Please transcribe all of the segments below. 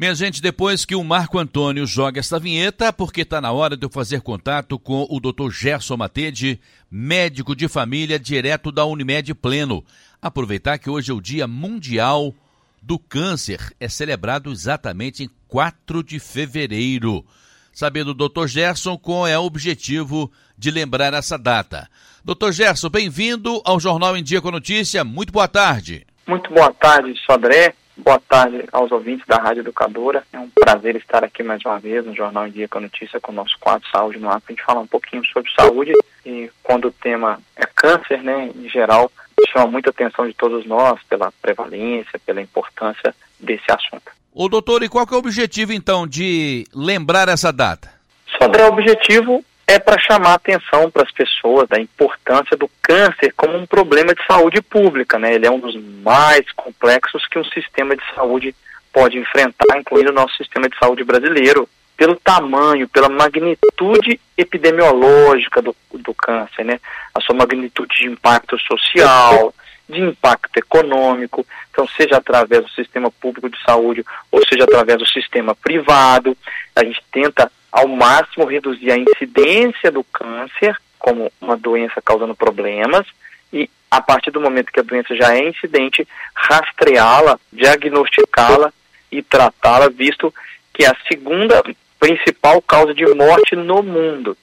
Minha gente, depois que o Marco Antônio joga esta vinheta, porque está na hora de eu fazer contato com o Dr. Gerson Matede, médico de família direto da Unimed Pleno. Aproveitar que hoje é o Dia Mundial do Câncer, é celebrado exatamente em 4 de fevereiro. Saber do Dr. Gerson qual é o objetivo de lembrar essa data. Dr. Gerson, bem-vindo ao Jornal em Dia com Notícia. Muito boa tarde. Muito boa tarde, Sodré. Boa tarde aos ouvintes da Rádio Educadora. É um prazer estar aqui mais uma vez no Jornal em Dia com a Notícia com o nosso quadro Saúde no Ar, para a gente falar um pouquinho sobre saúde e quando o tema é câncer, né, em geral, chama muita atenção de todos nós pela prevalência, pela importância desse assunto. Ô doutor, e qual que é o objetivo então de lembrar essa data? Sobre o objetivo é para chamar atenção para as pessoas da importância do câncer como um problema de saúde pública, né? Ele é um dos mais complexos que um sistema de saúde pode enfrentar, incluindo o nosso sistema de saúde brasileiro, pelo tamanho, pela magnitude epidemiológica do, do câncer, né? A sua magnitude de impacto social, de impacto econômico, então seja através do sistema público de saúde ou seja através do sistema privado, a gente tenta ao máximo reduzir a incidência do câncer como uma doença causando problemas e a partir do momento que a doença já é incidente, rastreá-la, diagnosticá-la e tratá-la, visto que é a segunda principal causa de morte no mundo.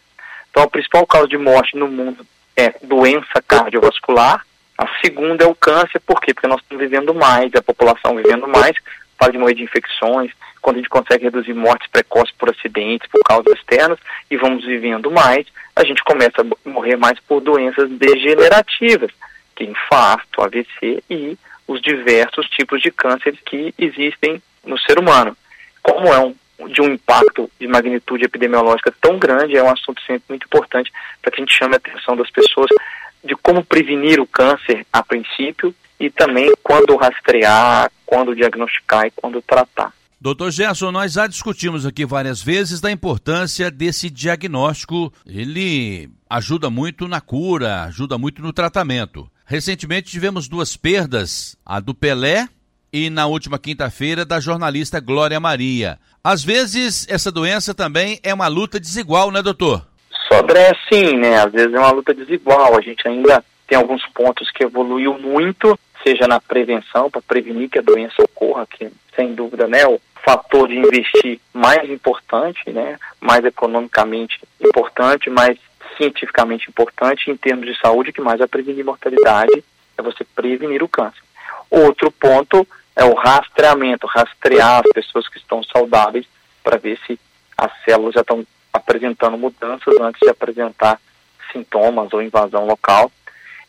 Então, a principal causa de morte no mundo é doença cardiovascular, a segunda é o câncer, por quê? Porque nós estamos vivendo mais, a população vivendo mais, para de morrer de infecções, quando a gente consegue reduzir mortes precoces por acidentes, por causas externas, e vamos vivendo mais, a gente começa a morrer mais por doenças degenerativas, que é infarto, AVC e os diversos tipos de cânceres que existem no ser humano. Como é um de um impacto de magnitude epidemiológica tão grande, é um assunto sempre muito importante para que a gente chame a atenção das pessoas de como prevenir o câncer a princípio e também quando rastrear, quando diagnosticar e quando tratar. Doutor Gerson, nós já discutimos aqui várias vezes da importância desse diagnóstico. Ele ajuda muito na cura, ajuda muito no tratamento. Recentemente tivemos duas perdas, a do Pelé e na última quinta-feira da jornalista Glória Maria. Às vezes essa doença também é uma luta desigual, né, doutor? Sobre é sim, né? Às vezes é uma luta desigual. A gente ainda tem alguns pontos que evoluiu muito, seja na prevenção para prevenir que a doença ocorra, que sem dúvida, né, o fator de investir mais importante, né, mais economicamente importante, mais cientificamente importante em termos de saúde, que mais é prevenir mortalidade, é você prevenir o câncer. Outro ponto é o rastreamento, rastrear as pessoas que estão saudáveis para ver se as células já estão apresentando mudanças antes de apresentar sintomas ou invasão local.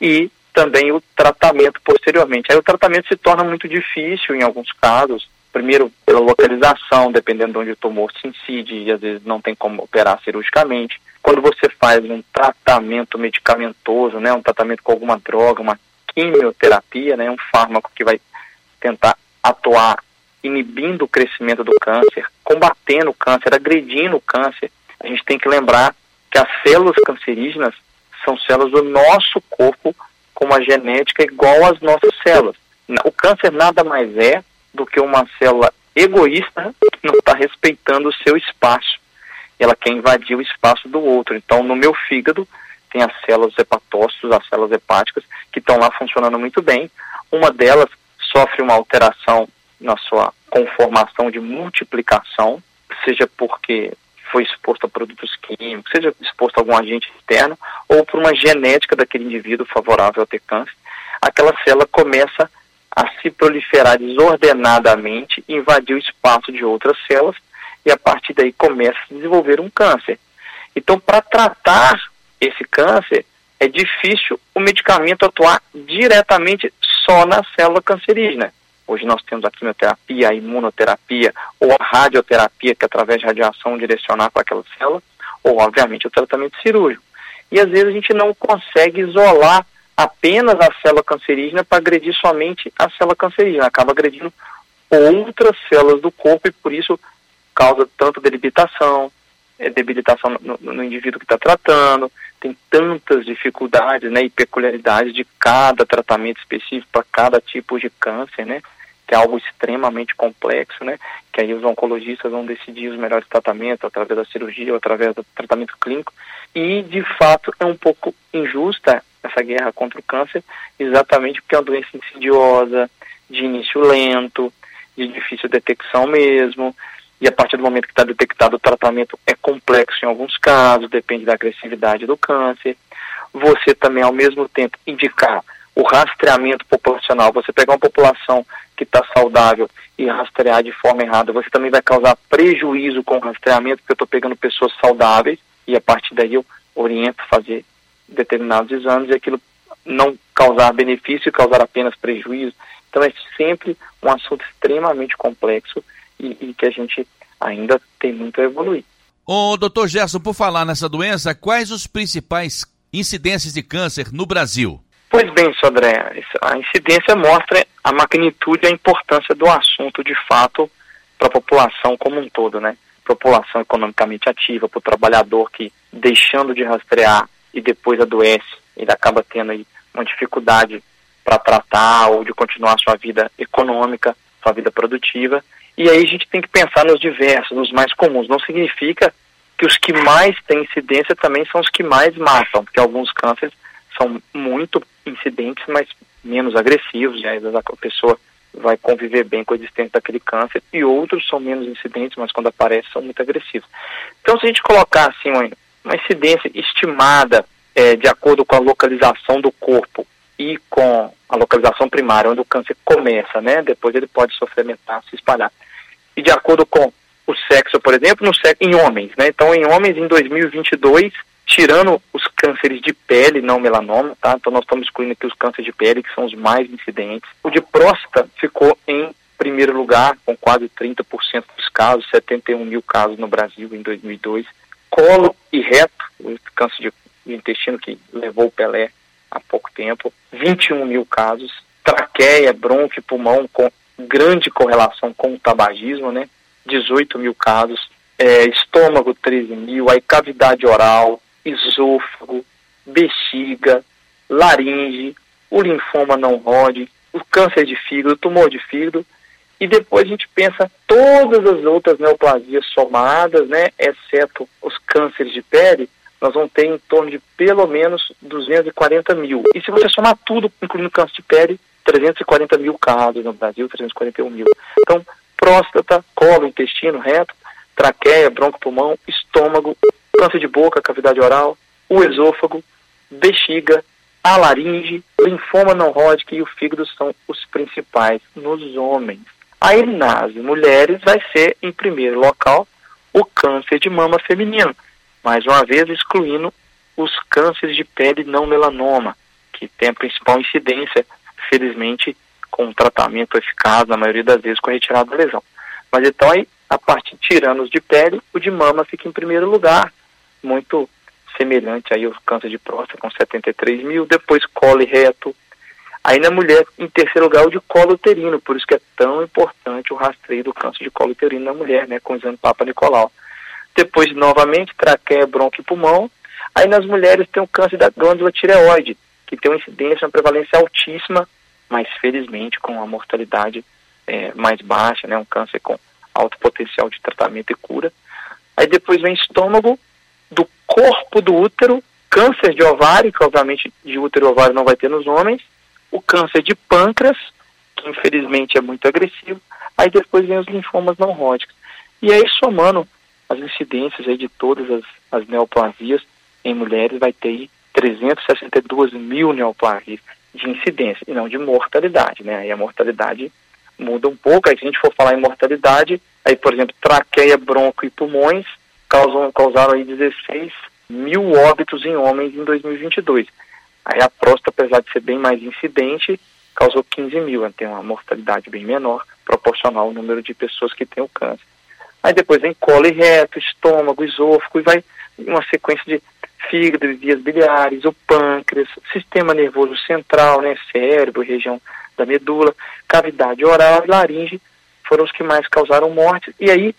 E também o tratamento posteriormente. Aí o tratamento se torna muito difícil em alguns casos, primeiro pela localização, dependendo de onde o tumor se incide, e às vezes não tem como operar cirurgicamente. Quando você faz um tratamento medicamentoso, né, um tratamento com alguma droga, uma quimioterapia, né, um fármaco que vai tentar atuar inibindo o crescimento do câncer, combatendo o câncer, agredindo o câncer, a gente tem que lembrar que as células cancerígenas são células do nosso corpo com uma genética igual às nossas células. O câncer nada mais é do que uma célula egoísta que não está respeitando o seu espaço. Ela quer invadir o espaço do outro. Então, no meu fígado, tem as células hepatócitos, as células hepáticas, que estão lá funcionando muito bem. Uma delas sofre uma alteração na sua conformação de multiplicação, seja porque foi exposto a produtos químicos, seja exposto a algum agente externo, ou por uma genética daquele indivíduo favorável a ter câncer, aquela célula começa a se proliferar desordenadamente, invadir o espaço de outras células, e a partir daí começa a desenvolver um câncer. Então, para tratar esse câncer, é difícil o medicamento atuar diretamente só na célula cancerígena. Hoje nós temos a quimioterapia, a imunoterapia ou a radioterapia, que é através de radiação direcionar para aquela célula, ou obviamente o tratamento cirúrgico. E às vezes a gente não consegue isolar apenas a célula cancerígena para agredir somente a célula cancerígena, acaba agredindo outras células do corpo e por isso causa tanta debilitação, é, debilitação no, no indivíduo que está tratando, tem tantas dificuldades né, e peculiaridades de cada tratamento específico para cada tipo de câncer, né? Que é algo extremamente complexo, né? Que aí os oncologistas vão decidir os melhores tratamentos através da cirurgia ou através do tratamento clínico. E, de fato, é um pouco injusta essa guerra contra o câncer, exatamente porque é uma doença insidiosa, de início lento, de difícil detecção mesmo, e a partir do momento que está detectado o tratamento é complexo em alguns casos, depende da agressividade do câncer. Você também, ao mesmo tempo, indicar o rastreamento populacional, você pegar uma população que está saudável e rastrear de forma errada, você também vai causar prejuízo com o rastreamento, porque eu estou pegando pessoas saudáveis e a partir daí eu oriento fazer determinados exames e aquilo não causar benefício e causar apenas prejuízo. Então é sempre um assunto extremamente complexo e, e que a gente ainda tem muito a evoluir. Ô, doutor Gerson, por falar nessa doença, quais os principais incidências de câncer no Brasil? Pois bem, Sodré, a incidência mostra a magnitude e a importância do assunto de fato para a população como um todo, né? População economicamente ativa, para o trabalhador que, deixando de rastrear e depois adoece, ele acaba tendo aí uma dificuldade para tratar ou de continuar sua vida econômica, sua vida produtiva. E aí a gente tem que pensar nos diversos, nos mais comuns. Não significa que os que mais têm incidência também são os que mais matam, porque alguns cânceres são muito incidentes, mas menos agressivos, e aí a pessoa vai conviver bem com a existência daquele câncer, e outros são menos incidentes, mas quando aparecem são muito agressivos. Então, se a gente colocar assim uma, uma incidência estimada é, de acordo com a localização do corpo e com a localização primária, onde o câncer começa, né? Depois ele pode sofrer metástase, se espalhar. E de acordo com o sexo, por exemplo, no sexo, em homens, né? Então, em homens, em 2022, tirando os cânceres de pele, não melanoma, tá? Então, nós estamos excluindo aqui os cânceres de pele, que são os mais incidentes. O de próstata ficou em primeiro lugar, com quase 30% dos casos, 71 mil casos no Brasil em 2002. Colo e reto, o câncer de intestino que levou o Pelé há pouco tempo, 21 mil casos. Traqueia, bronco e pulmão com grande correlação com o tabagismo, né? 18 mil casos. É, estômago, 13 mil. Aí cavidade oral, esôfago, bexiga, laringe, o linfoma não rode, o câncer de fígado, o tumor de fígado. E depois a gente pensa todas as outras neoplasias somadas, né, exceto os cânceres de pele, nós vamos ter em torno de pelo menos 240 mil. E se você somar tudo, incluindo câncer de pele, 340 mil casos no Brasil, 341 mil. Então, próstata, colo, intestino, reto, traqueia, bronco-pulmão, estômago, câncer de boca, cavidade oral, o esôfago, bexiga, a laringe, linfoma não Hodgkin e o fígado são os principais nos homens. Aí nas mulheres vai ser, em primeiro local, o câncer de mama feminino mais uma vez excluindo os cânceres de pele não melanoma, que tem a principal incidência, felizmente, com um tratamento eficaz, na maioria das vezes, com a retirada da lesão. Mas então aí, a parte tirando os de pele, o de mama fica em primeiro lugar, muito semelhante aí ao câncer de próstata, com 73 mil, depois colo e reto. Aí na mulher, em terceiro lugar, o de colo uterino, por isso que é tão importante o rastreio do câncer de colo uterino na mulher, né, com o exame Papa Nicolau depois novamente traqueia, bronco e pulmão. Aí nas mulheres tem o câncer da glândula tireoide, que tem uma incidência, uma prevalência altíssima, mas felizmente com uma mortalidade é, mais baixa, né, um câncer com alto potencial de tratamento e cura. Aí depois vem estômago, corpo do útero, câncer de ovário, que obviamente de útero e ovário não vai ter nos homens, o câncer de pâncreas, que infelizmente é muito agressivo, aí depois vem os linfomas não Hodgkin. E aí somando as incidências aí de todas as, as neoplasias em mulheres vai ter aí 362 mil neoplasias de incidência e não de mortalidade, né? Aí a mortalidade muda um pouco. Aí se a gente for falar em mortalidade, aí por exemplo, traqueia, bronco e pulmões causam, causaram aí 16 mil óbitos em homens em 2022. Aí a próstata, apesar de ser bem mais incidente, causou 15 mil, tem uma mortalidade bem menor, proporcional ao número de pessoas que têm o câncer. Aí depois vem colo e reto, estômago, esôfago, e vai uma sequência de fígado vias biliares, o pâncreas, sistema nervoso central, né, cérebro, região da medula, cavidade oral e laringe foram os que mais causaram morte. E aí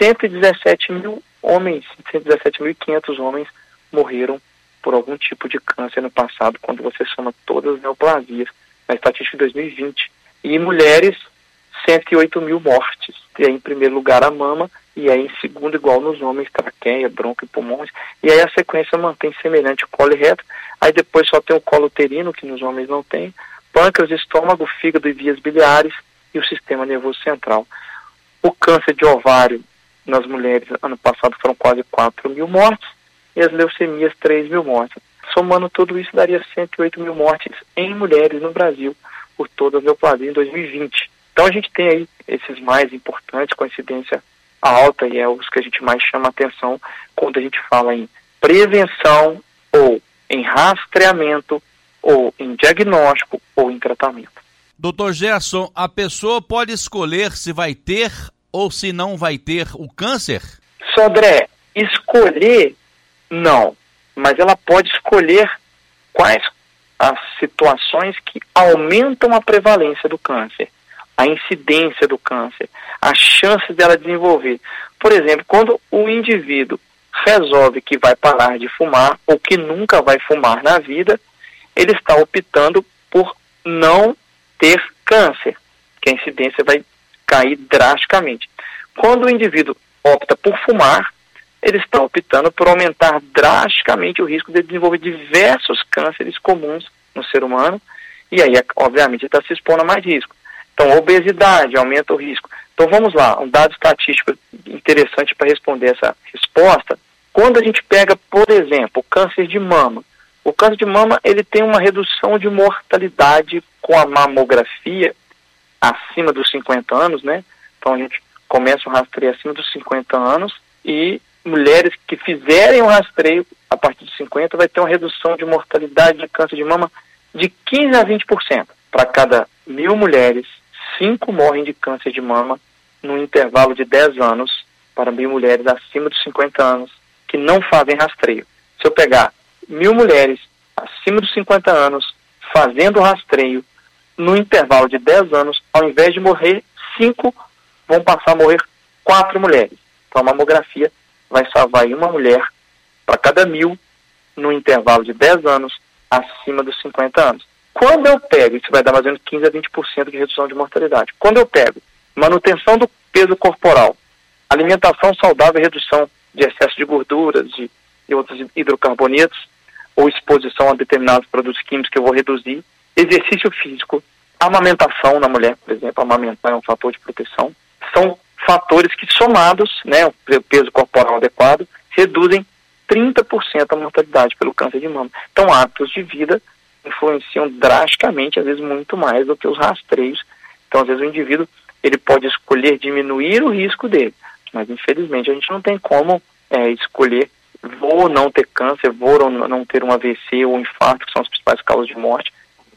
117 mil homens, 117.500 homens morreram por algum tipo de câncer no passado, quando você soma todas as neoplasias, na estatística de 2020. E mulheres, 108 mil mortes. E aí, em primeiro lugar, a mama, e aí, em segundo, igual nos homens, traqueia, bronco e pulmões. E aí a sequência mantém semelhante colo e reto. Aí depois só tem o colo uterino, que nos homens não tem, pâncreas, estômago, fígado e vias biliares e o sistema nervoso central. O câncer de ovário nas mulheres, ano passado, foram quase 4 mil mortes, e as leucemias, 3 mil mortes. Somando tudo isso, daria 108 mil mortes em mulheres no Brasil por toda a neoplasia em 2020. Então a gente tem aí esses mais importantes, coincidência alta, e é os que a gente mais chama atenção quando a gente fala em prevenção ou em rastreamento ou em diagnóstico ou em tratamento. Doutor Gerson, a pessoa pode escolher se vai ter ou se não vai ter o câncer? Sodré, escolher não, mas ela pode escolher quais as situações que aumentam a prevalência do câncer, a incidência do câncer, a chance dela desenvolver. Por exemplo, quando o indivíduo resolve que vai parar de fumar ou que nunca vai fumar na vida, ele está optando por não ter câncer, que a incidência vai cair drasticamente. Quando o indivíduo opta por fumar, ele está optando por aumentar drasticamente o risco de desenvolver diversos cânceres comuns no ser humano, e aí, obviamente, está se expondo a mais risco. Então, obesidade aumenta o risco. Então, vamos lá, um dado estatístico interessante para responder essa resposta. Quando a gente pega, por exemplo, o câncer de mama, o câncer de mama ele tem uma redução de mortalidade com a mamografia acima dos 50 anos, né? Então a gente começa o rastreio acima dos 50 anos e mulheres que fizerem o rastreio a partir de 50 vai ter uma redução de mortalidade de câncer de mama de 15 a 20%. Para cada mil mulheres, cinco morrem de câncer de mama no intervalo de 10 anos para mil mulheres acima dos 50 anos que não fazem rastreio. Se eu pegar mil mulheres acima dos 50 anos fazendo rastreio no intervalo de 10 anos, ao invés de morrer cinco, vão passar a morrer quatro mulheres. Então a mamografia vai salvar uma mulher para cada mil no intervalo de 10 anos acima dos 50 anos. Quando eu pego, isso vai dar mais ou menos 15 a 20% de redução de mortalidade. Quando eu pego manutenção do peso corporal, alimentação saudável e redução de excesso de gorduras de, e outros hidrocarbonetos, ou exposição a determinados produtos químicos que eu vou reduzir, exercício físico, amamentação na mulher, por exemplo, amamentar é um fator de proteção, são fatores que somados, né, o peso corporal adequado, reduzem 30% a mortalidade pelo câncer de mama. Então, hábitos de vida influenciam drasticamente, às vezes muito mais do que os rastreios. Então, às vezes o indivíduo ele pode escolher diminuir o risco dele, mas infelizmente a gente não tem como é, escolher vou não ter câncer, vou não ter um AVC ou um infarto, que são as principais causas de morte,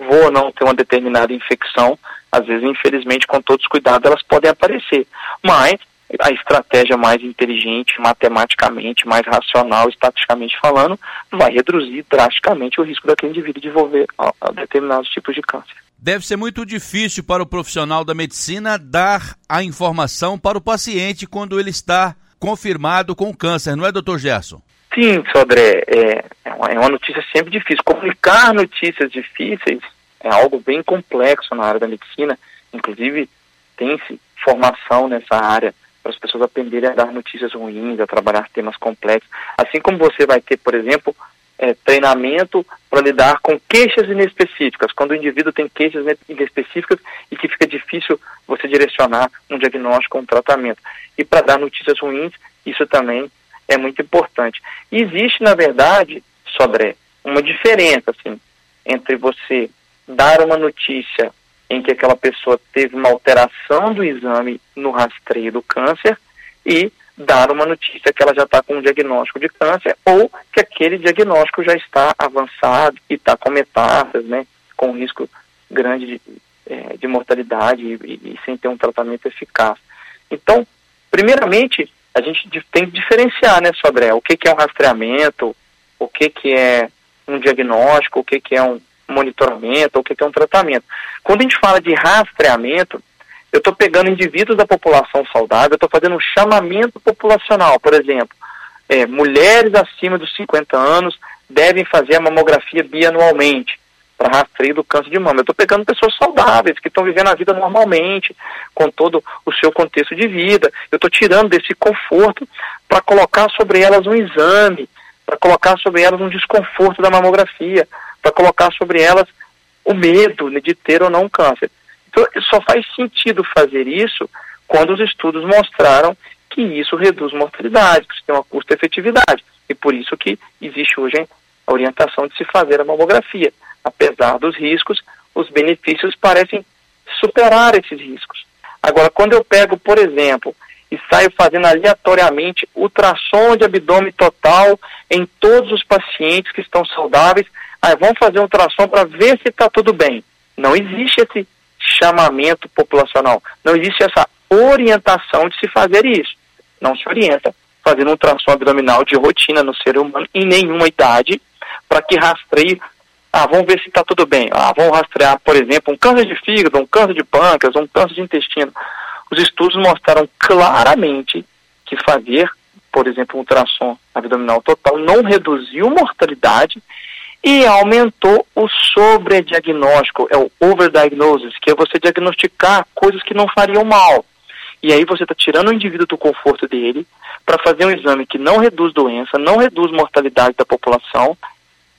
vou não ter uma determinada infecção, às vezes, infelizmente, com todos os cuidados, elas podem aparecer. Mas a estratégia mais inteligente, matematicamente, mais racional, estatisticamente falando, vai reduzir drasticamente o risco daquele indivíduo de desenvolver determinados tipos de câncer. Deve ser muito difícil para o profissional da medicina dar a informação para o paciente quando ele está confirmado com câncer, não é, doutor Gerson? Sim, Sodré, é, é, uma, é uma notícia sempre difícil. Comunicar notícias difíceis é algo bem complexo na área da medicina. Inclusive, tem-se formação nessa área para as pessoas aprenderem a dar notícias ruins, a trabalhar temas complexos. Assim como você vai ter, por exemplo, é, treinamento para lidar com queixas inespecíficas, quando o indivíduo tem queixas inespecíficas e que fica difícil você direcionar um diagnóstico ou um tratamento. E para dar notícias ruins, isso também é muito importante. E existe, na verdade, Sodré, uma diferença assim, entre você dar uma notícia em que aquela pessoa teve uma alteração do exame no rastreio do câncer e dar uma notícia que ela já está com um diagnóstico de câncer ou que aquele diagnóstico já está avançado e está com metástases, né, com risco grande de, é, de mortalidade e, e, sem ter um tratamento eficaz. Então, primeiramente, a gente tem que diferenciar, né, Sodré, o que, que é um rastreamento, o que, que é um diagnóstico, o que, que é um monitoramento, o que, que é um tratamento. Quando a gente fala de rastreamento, eu estou pegando indivíduos da população saudável, eu estou fazendo um chamamento populacional, por exemplo, é, mulheres acima dos 50 anos devem fazer a mamografia bianualmente para rastreio do câncer de mama. Eu estou pegando pessoas saudáveis, que estão vivendo a vida normalmente, com todo o seu contexto de vida. Eu estou tirando desse conforto para colocar sobre elas um exame, para colocar sobre elas um desconforto da mamografia, para colocar sobre elas o medo de ter ou não câncer. Então, só faz sentido fazer isso quando os estudos mostraram que isso reduz mortalidade, que isso tem uma custo-efetividade. E por isso que existe hoje a orientação de se fazer a mamografia. Apesar dos riscos, os benefícios parecem superar esses riscos. Agora, quando eu pego, por exemplo, e saio fazendo aleatoriamente ultrassom de abdômen total em todos os pacientes que estão saudáveis, ah, vamos fazer um ultrassom para ver se está tudo bem. Não existe esse chamamento populacional, não existe essa orientação de se fazer isso. Não se orienta fazendo um ultrassom abdominal de rotina no ser humano em nenhuma idade para que rastreie ah, vamos ver se está tudo bem. Ah, vamos rastrear, por exemplo, um câncer de fígado, um câncer de pâncreas, um câncer de intestino. Os estudos mostraram claramente que fazer, por exemplo, um ultrassom abdominal total não reduziu mortalidade e aumentou o sobrediagnóstico, é o overdiagnosis, que é você diagnosticar coisas que não fariam mal. E aí você está tirando o indivíduo do conforto dele para fazer um exame que não reduz doença, não reduz mortalidade da população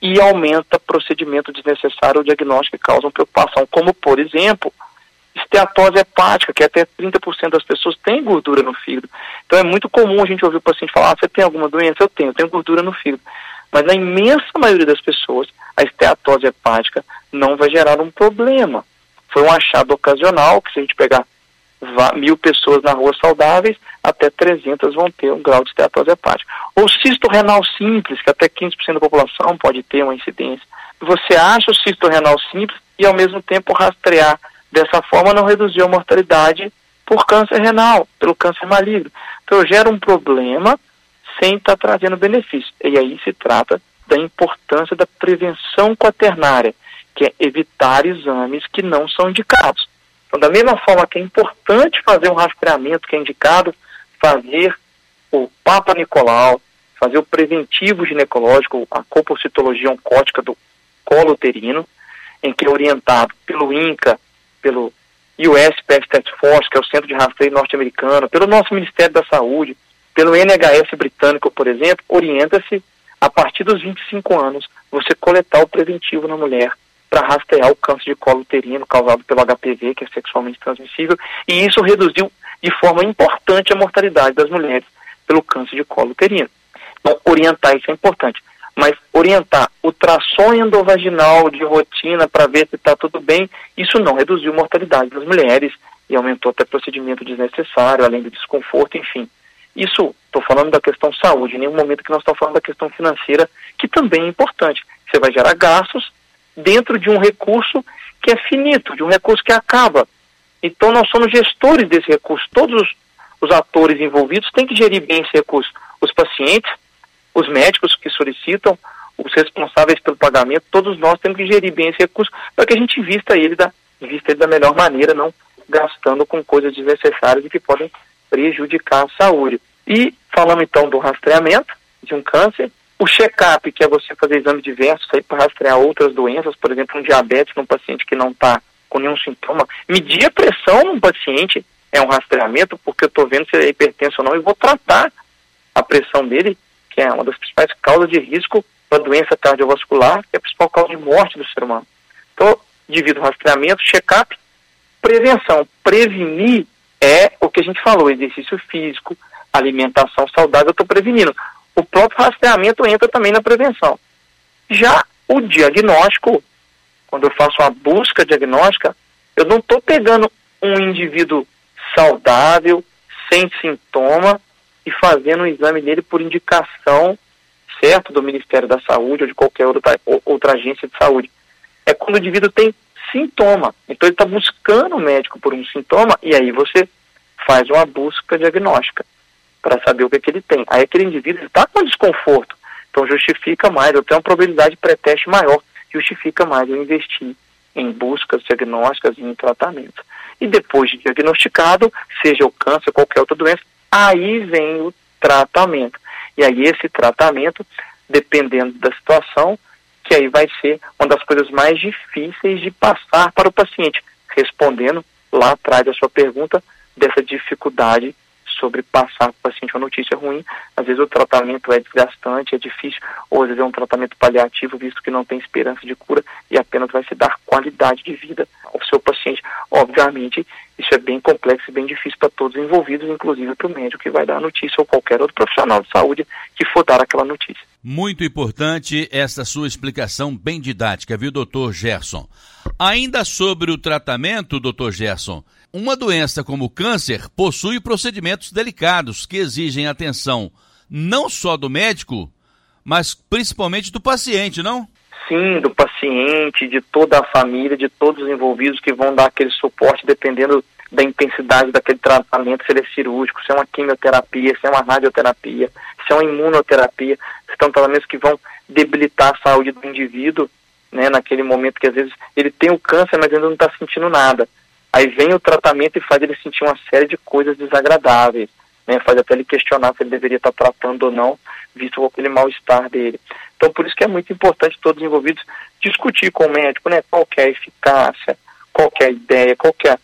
e aumenta procedimento desnecessário ou diagnóstico que causam preocupação, como, por exemplo, esteatose hepática, que até 30% das pessoas têm gordura no fígado. Então é muito comum a gente ouvir o paciente falar, ah, você tem alguma doença? Eu tenho, eu tenho gordura no fígado. Mas na imensa maioria das pessoas, a esteatose hepática não vai gerar um problema. Foi um achado ocasional, que se a gente pegar mil pessoas na rua saudáveis, até 300 vão ter um grau de esteatose hepática. Ou cisto renal simples, que até 15% da população pode ter uma incidência. Você acha o cisto renal simples e ao mesmo tempo rastrear. Dessa forma não reduzir a mortalidade por câncer renal, pelo câncer maligno. Então gera um problema sem estar tá trazendo benefício. E aí se trata da importância da prevenção quaternária, que é evitar exames que não são indicados. Então, da mesma forma que é importante fazer um rastreamento que é indicado, fazer o Papa Nicolau, fazer o preventivo ginecológico, a copocitologia oncótica do colo uterino, em que é orientado pelo INCA, pelo US Pest Task Force, que é o Centro de Rastreio Norte-Americano, pelo nosso Ministério da Saúde, pelo NHS britânico, por exemplo, orienta-se a partir dos 25 anos você coletar o preventivo na mulher para rastrear o câncer de colo uterino causado pelo HPV, que é sexualmente transmissível, e isso reduziu de forma importante a mortalidade das mulheres pelo câncer de colo uterino. Então, orientar isso é importante. Mas orientar ultrassom endovaginal de rotina para ver se está tudo bem, isso não reduziu a mortalidade das mulheres e aumentou até procedimento desnecessário, além do desconforto, enfim. Isso, estou falando da questão saúde, em nenhum momento que nós estamos falando da questão financeira, que também é importante. Você vai gerar gastos dentro de um recurso que é finito, de um recurso que acaba. Então nós somos gestores desse recurso. Todos os, os atores envolvidos têm que gerir bem esse recurso. Os pacientes, os médicos que solicitam, os responsáveis pelo pagamento, todos nós temos que gerir bem esse recurso para que a gente vista ele da, vista ele da melhor maneira, não gastando com coisas desnecessárias e que podem prejudicar a saúde. E falando então do rastreamento de um câncer, o check-up, que é você fazer exames diversos para rastrear outras doenças, por exemplo, um diabetes num paciente que não está com nenhum sintoma. Medir a pressão num paciente é um rastreamento, porque eu estou vendo se ele é hipertenso ou não e vou tratar a pressão dele, que é uma das principais causas de risco para doença cardiovascular, que é a principal causa de morte do ser humano. Então, devido ao rastreamento, check-up, prevenção. Prevenir é o que a gente falou, exercício físico, alimentação saudável, eu estou prevenindo o próprio rastreamento entra também na prevenção. Já o diagnóstico, quando eu faço uma busca diagnóstica, eu não estou pegando um indivíduo saudável, sem sintoma, e fazendo um exame dele por indicação, certo, do Ministério da Saúde ou de qualquer outra, outra agência de saúde. É quando o indivíduo tem sintoma. Então ele está buscando o médico por um sintoma e aí você faz uma busca diagnóstica para saber o que, é que ele tem. Aí aquele indivíduo está com desconforto, então justifica mais, eu tenho uma probabilidade pré-teste maior, justifica mais eu investir em buscas diagnósticas e em tratamento. E depois de diagnosticado, seja o câncer, qualquer outra doença, aí vem o tratamento. E aí esse tratamento, dependendo da situação, que aí vai ser uma das coisas mais difíceis de passar para o paciente, respondendo lá atrás da sua pergunta dessa dificuldade sobre passar para o paciente uma notícia ruim. Às vezes o tratamento é desgastante, é difícil, ou às vezes é um tratamento paliativo, visto que não tem esperança de cura e apenas vai se dar qualidade de vida ao seu paciente. Obviamente, isso é bem complexo e bem difícil para todos os envolvidos, inclusive para o médico que vai dar a notícia ou qualquer outro profissional de saúde que for dar aquela notícia. Muito importante essa sua explicação bem didática, viu, doutor Gerson? Ainda sobre o tratamento, doutor Gerson, uma doença como o câncer possui procedimentos delicados que exigem atenção não só do médico, mas principalmente do paciente, não? Sim, do paciente, de toda a família, de todos os envolvidos que vão dar aquele suporte dependendo da intensidade daquele tratamento, se ele é cirúrgico, se é uma quimioterapia, se é uma radioterapia, se é uma imunoterapia, se são tratamentos que vão debilitar a saúde do indivíduo, né, naquele momento que às vezes ele tem o câncer, mas ainda não está sentindo nada. Aí vem o tratamento e faz ele sentir uma série de coisas desagradáveis, né? faz até ele questionar se ele deveria estar tratando ou não, visto aquele mal-estar dele. Então, por isso que é muito importante todos os envolvidos discutir com o médico, né? Qual é a eficácia, qual é a ideia, qual é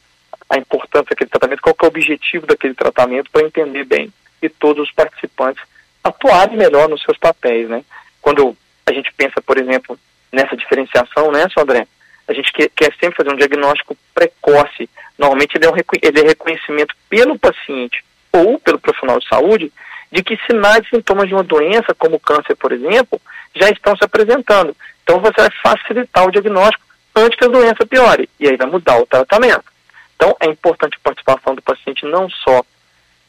importância daquele tratamento, qual é o objetivo daquele tratamento para entender bem e todos os participantes atuarem melhor nos seus papéis, né? Quando a gente pensa, por exemplo, nessa diferenciação, né, Sodré? a gente quer, quer, sempre fazer um diagnóstico precoce. Normalmente ele é, um, ele é reconhecimento pelo paciente ou pelo profissional de saúde de que sinais e sintomas de uma doença, como câncer, por exemplo, já estão se apresentando. Então você vai facilitar o diagnóstico antes que a doença piore, e aí vai mudar o tratamento. Então é importante a participação do paciente não só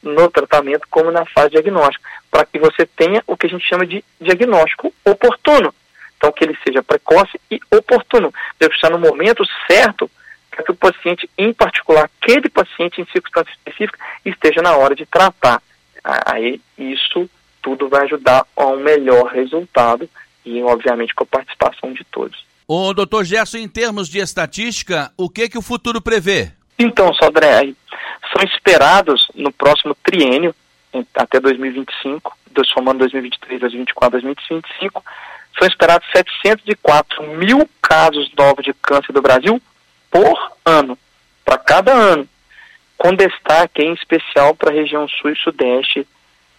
no tratamento, como na fase diagnóstica, para que você tenha o que a gente chama de diagnóstico oportuno. Então, que ele seja precoce e oportuno. Deve estar no momento certo para que o paciente, em particular, aquele paciente em circunstâncias específicas, esteja na hora de tratar. Aí, isso tudo vai ajudar a um melhor resultado e, obviamente, com a participação de todos. O doutor Gerson, em termos de estatística, o que que o futuro prevê? Então, Sodré, são esperados no próximo triênio, até 2025, somando 2023, 2024, 2025, são esperados 704 mil casos novos de câncer do Brasil por ano, para cada ano, com destaque em especial para a região sul e sudeste,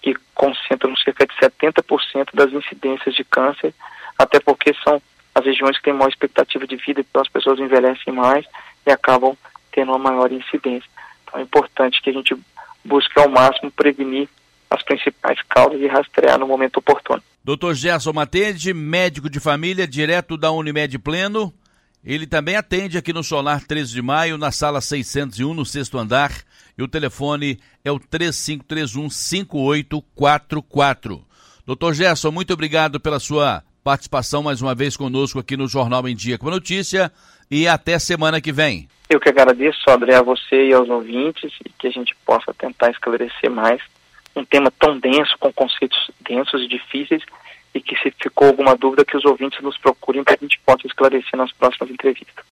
que concentram cerca de 70% das incidências de câncer, até porque são as regiões que têm maior expectativa de vida, então as pessoas envelhecem mais e acabam tendo uma maior incidência. Então é importante que a gente busque ao máximo prevenir as principais causas e rastrear no momento oportuno. Dr. Gerson Matende, médico de família, direto da Unimed Pleno. Ele também atende aqui no Solar 13 de Maio, na sala 601, no sexto andar. E o telefone é o 3531-5844. Doutor Gerson, muito obrigado pela sua participação mais uma vez conosco aqui no Jornal em Dia com a Notícia. E até semana que vem. Eu que agradeço, André, a você e aos ouvintes, e que a gente possa tentar esclarecer mais um tema tão denso, com conceitos densos e difíceis, e que se ficou alguma dúvida, que os ouvintes nos procurem para que a gente possa esclarecer nas próximas entrevistas.